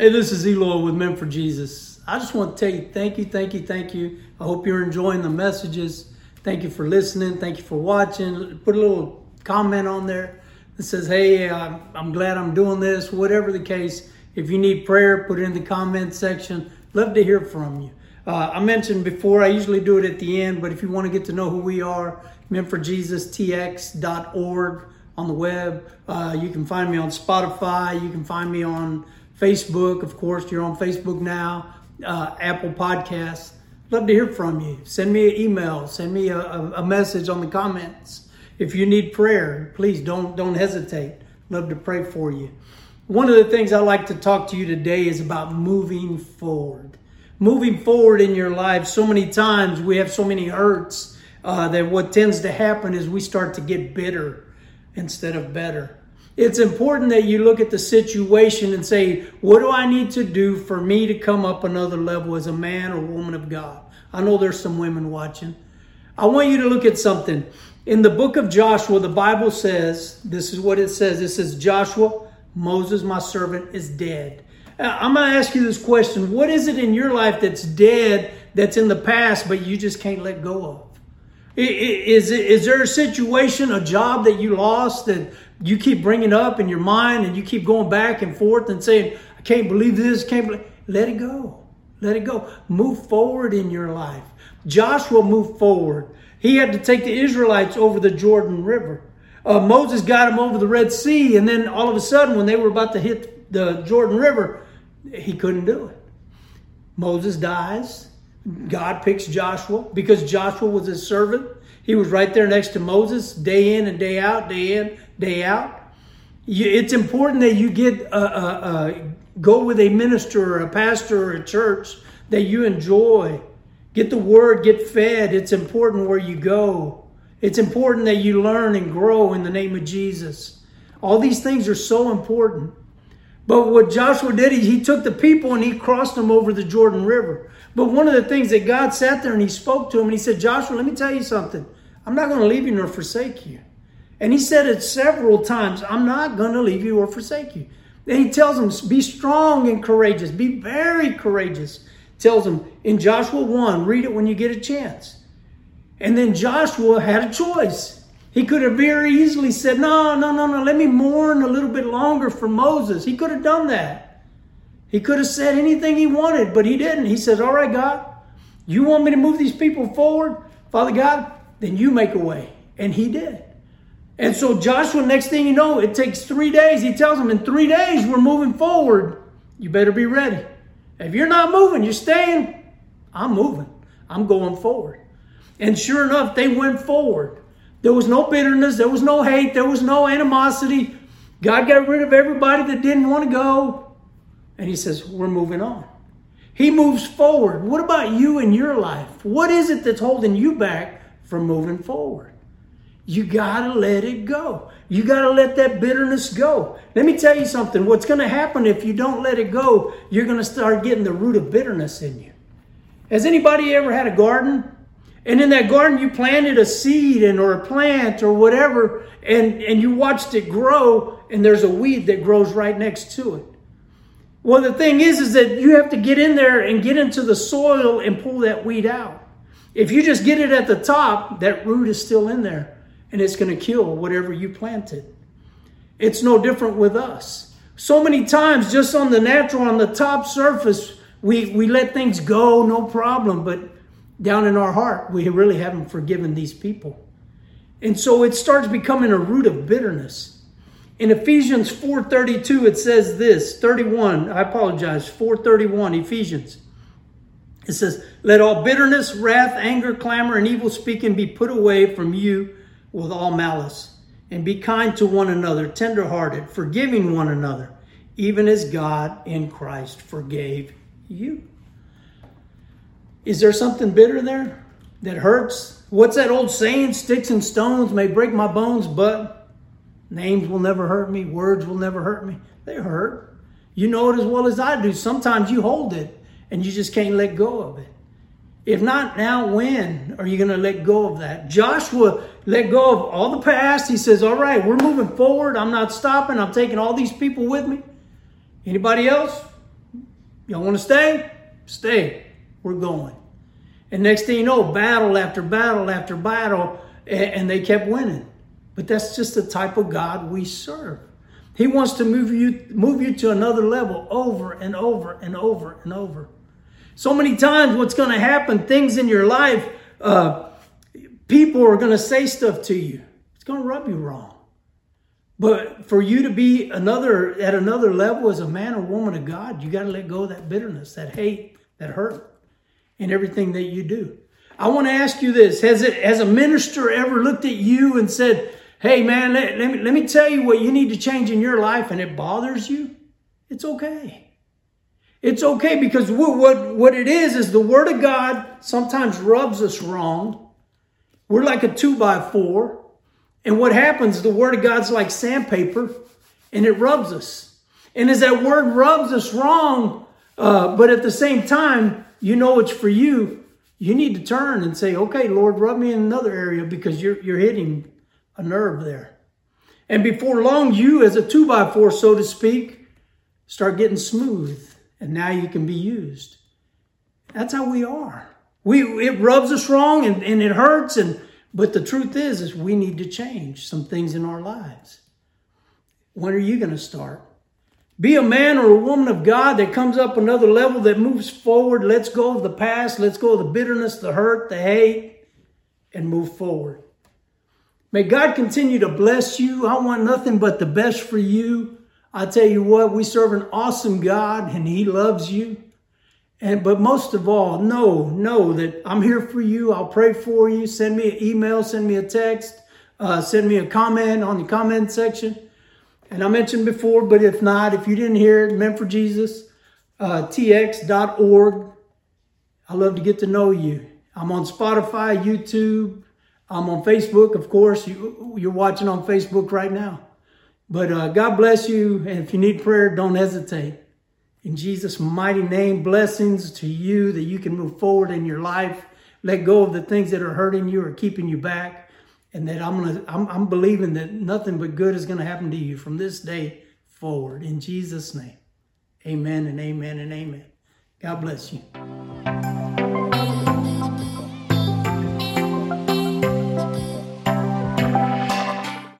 Hey, this is Eloy with Men for Jesus. I just want to tell you thank you, thank you, thank you. I hope you're enjoying the messages. Thank you for listening. Thank you for watching. Put a little comment on there that says, hey, I'm, I'm glad I'm doing this. Whatever the case, if you need prayer, put it in the comment section. Love to hear from you. Uh, I mentioned before, I usually do it at the end, but if you want to get to know who we are, menforjesustx.org on the web. Uh, you can find me on Spotify. You can find me on Facebook. Of course, you're on Facebook now, uh, Apple Podcasts. Love to hear from you. Send me an email. Send me a, a, message on the comments. If you need prayer, please don't don't hesitate. Love to pray for you. One of the things I like to talk to you today is about moving forward. Moving forward in your life. So many times we have so many hurts uh, that what tends to happen is we start to get bitter instead of better. It's important that you look at the situation and say, what do I need to do for me to come up another level as a man or woman of God? I know there's some women watching. I want you to look at something. In the book of Joshua, the Bible says, this is what it says. It says, Joshua, Moses, my servant, is dead. Uh, I'm going to ask you this question. What is it in your life that's dead, that's in the past, but you just can't let go of? Is, is there a situation, a job that you lost that you keep bringing up in your mind and you keep going back and forth and saying, I can't believe this, can't believe. Let it go. Let it go. Move forward in your life. Joshua moved forward. He had to take the Israelites over the Jordan River. Uh, Moses got them over the Red Sea, and then all of a sudden, when they were about to hit the Jordan River, he couldn't do it. Moses dies. God picks Joshua because Joshua was his servant. He was right there next to Moses, day in and day out, day in, day out. It's important that you get a, a, a go with a minister or a pastor or a church that you enjoy. Get the word, get fed. It's important where you go. It's important that you learn and grow in the name of Jesus. All these things are so important. But what Joshua did, he, he took the people and he crossed them over the Jordan River. But one of the things that God sat there and he spoke to him and he said, Joshua, let me tell you something. I'm not going to leave you nor forsake you. And he said it several times I'm not going to leave you or forsake you. And he tells them, be strong and courageous. Be very courageous. Tells them in Joshua 1, read it when you get a chance. And then Joshua had a choice. He could have very easily said, No, no, no, no, let me mourn a little bit longer for Moses. He could have done that. He could have said anything he wanted, but he didn't. He says, All right, God, you want me to move these people forward? Father God, then you make a way. And he did. And so Joshua, next thing you know, it takes three days. He tells them, In three days, we're moving forward. You better be ready. If you're not moving, you're staying. I'm moving. I'm going forward. And sure enough, they went forward. There was no bitterness, there was no hate, there was no animosity. God got rid of everybody that didn't want to go. And He says, We're moving on. He moves forward. What about you in your life? What is it that's holding you back from moving forward? You got to let it go. You got to let that bitterness go. Let me tell you something. What's going to happen if you don't let it go, you're going to start getting the root of bitterness in you. Has anybody ever had a garden? And in that garden, you planted a seed and or a plant or whatever, and, and you watched it grow, and there's a weed that grows right next to it. Well, the thing is, is that you have to get in there and get into the soil and pull that weed out. If you just get it at the top, that root is still in there, and it's going to kill whatever you planted. It's no different with us. So many times, just on the natural, on the top surface, we, we let things go, no problem, but down in our heart, we really haven't forgiven these people. And so it starts becoming a root of bitterness. In Ephesians 4:32 it says this, 31, I apologize, 431 Ephesians. It says, "Let all bitterness, wrath, anger, clamor and evil speaking be put away from you with all malice, and be kind to one another, tenderhearted, forgiving one another, even as God in Christ forgave you." Is there something bitter there that hurts? What's that old saying? Sticks and stones may break my bones, but names will never hurt me. Words will never hurt me. They hurt. You know it as well as I do. Sometimes you hold it and you just can't let go of it. If not now, when are you going to let go of that? Joshua let go of all the past. He says, All right, we're moving forward. I'm not stopping. I'm taking all these people with me. Anybody else? Y'all want to stay? Stay. We're going. And next thing you know, battle after battle after battle, and they kept winning. But that's just the type of God we serve. He wants to move you, move you to another level over and over and over and over. So many times, what's going to happen, things in your life, uh, people are going to say stuff to you. It's going to rub you wrong. But for you to be another at another level as a man or woman of God, you got to let go of that bitterness, that hate, that hurt and everything that you do. I want to ask you this. Has it has a minister ever looked at you and said, Hey man, let, let, me, let me tell you what you need to change in your life and it bothers you? It's okay. It's okay because what, what, what it is is the word of God sometimes rubs us wrong. We're like a two by four. And what happens, the word of God's like sandpaper and it rubs us. And as that word rubs us wrong, uh, but at the same time, you know it's for you, you need to turn and say, okay, Lord, rub me in another area because you're, you're hitting a nerve there. And before long, you, as a two by four, so to speak, start getting smooth. And now you can be used. That's how we are. We, it rubs us wrong and, and it hurts and but the truth is, is we need to change some things in our lives. When are you going to start? Be a man or a woman of God that comes up another level that moves forward. Let's go of the past. Let's go of the bitterness, the hurt, the hate, and move forward. May God continue to bless you. I want nothing but the best for you. I tell you what, we serve an awesome God and He loves you. And but most of all, know, know that I'm here for you. I'll pray for you. Send me an email, send me a text, uh, send me a comment on the comment section. And I mentioned before, but if not, if you didn't hear it, men for Jesus, uh, tx.org. I love to get to know you. I'm on Spotify, YouTube. I'm on Facebook, of course. You, you're watching on Facebook right now. But uh, God bless you. And if you need prayer, don't hesitate. In Jesus' mighty name, blessings to you that you can move forward in your life. Let go of the things that are hurting you or keeping you back. And that I'm gonna I'm, I'm believing that nothing but good is gonna happen to you from this day forward. In Jesus' name. Amen and amen and amen. God bless you.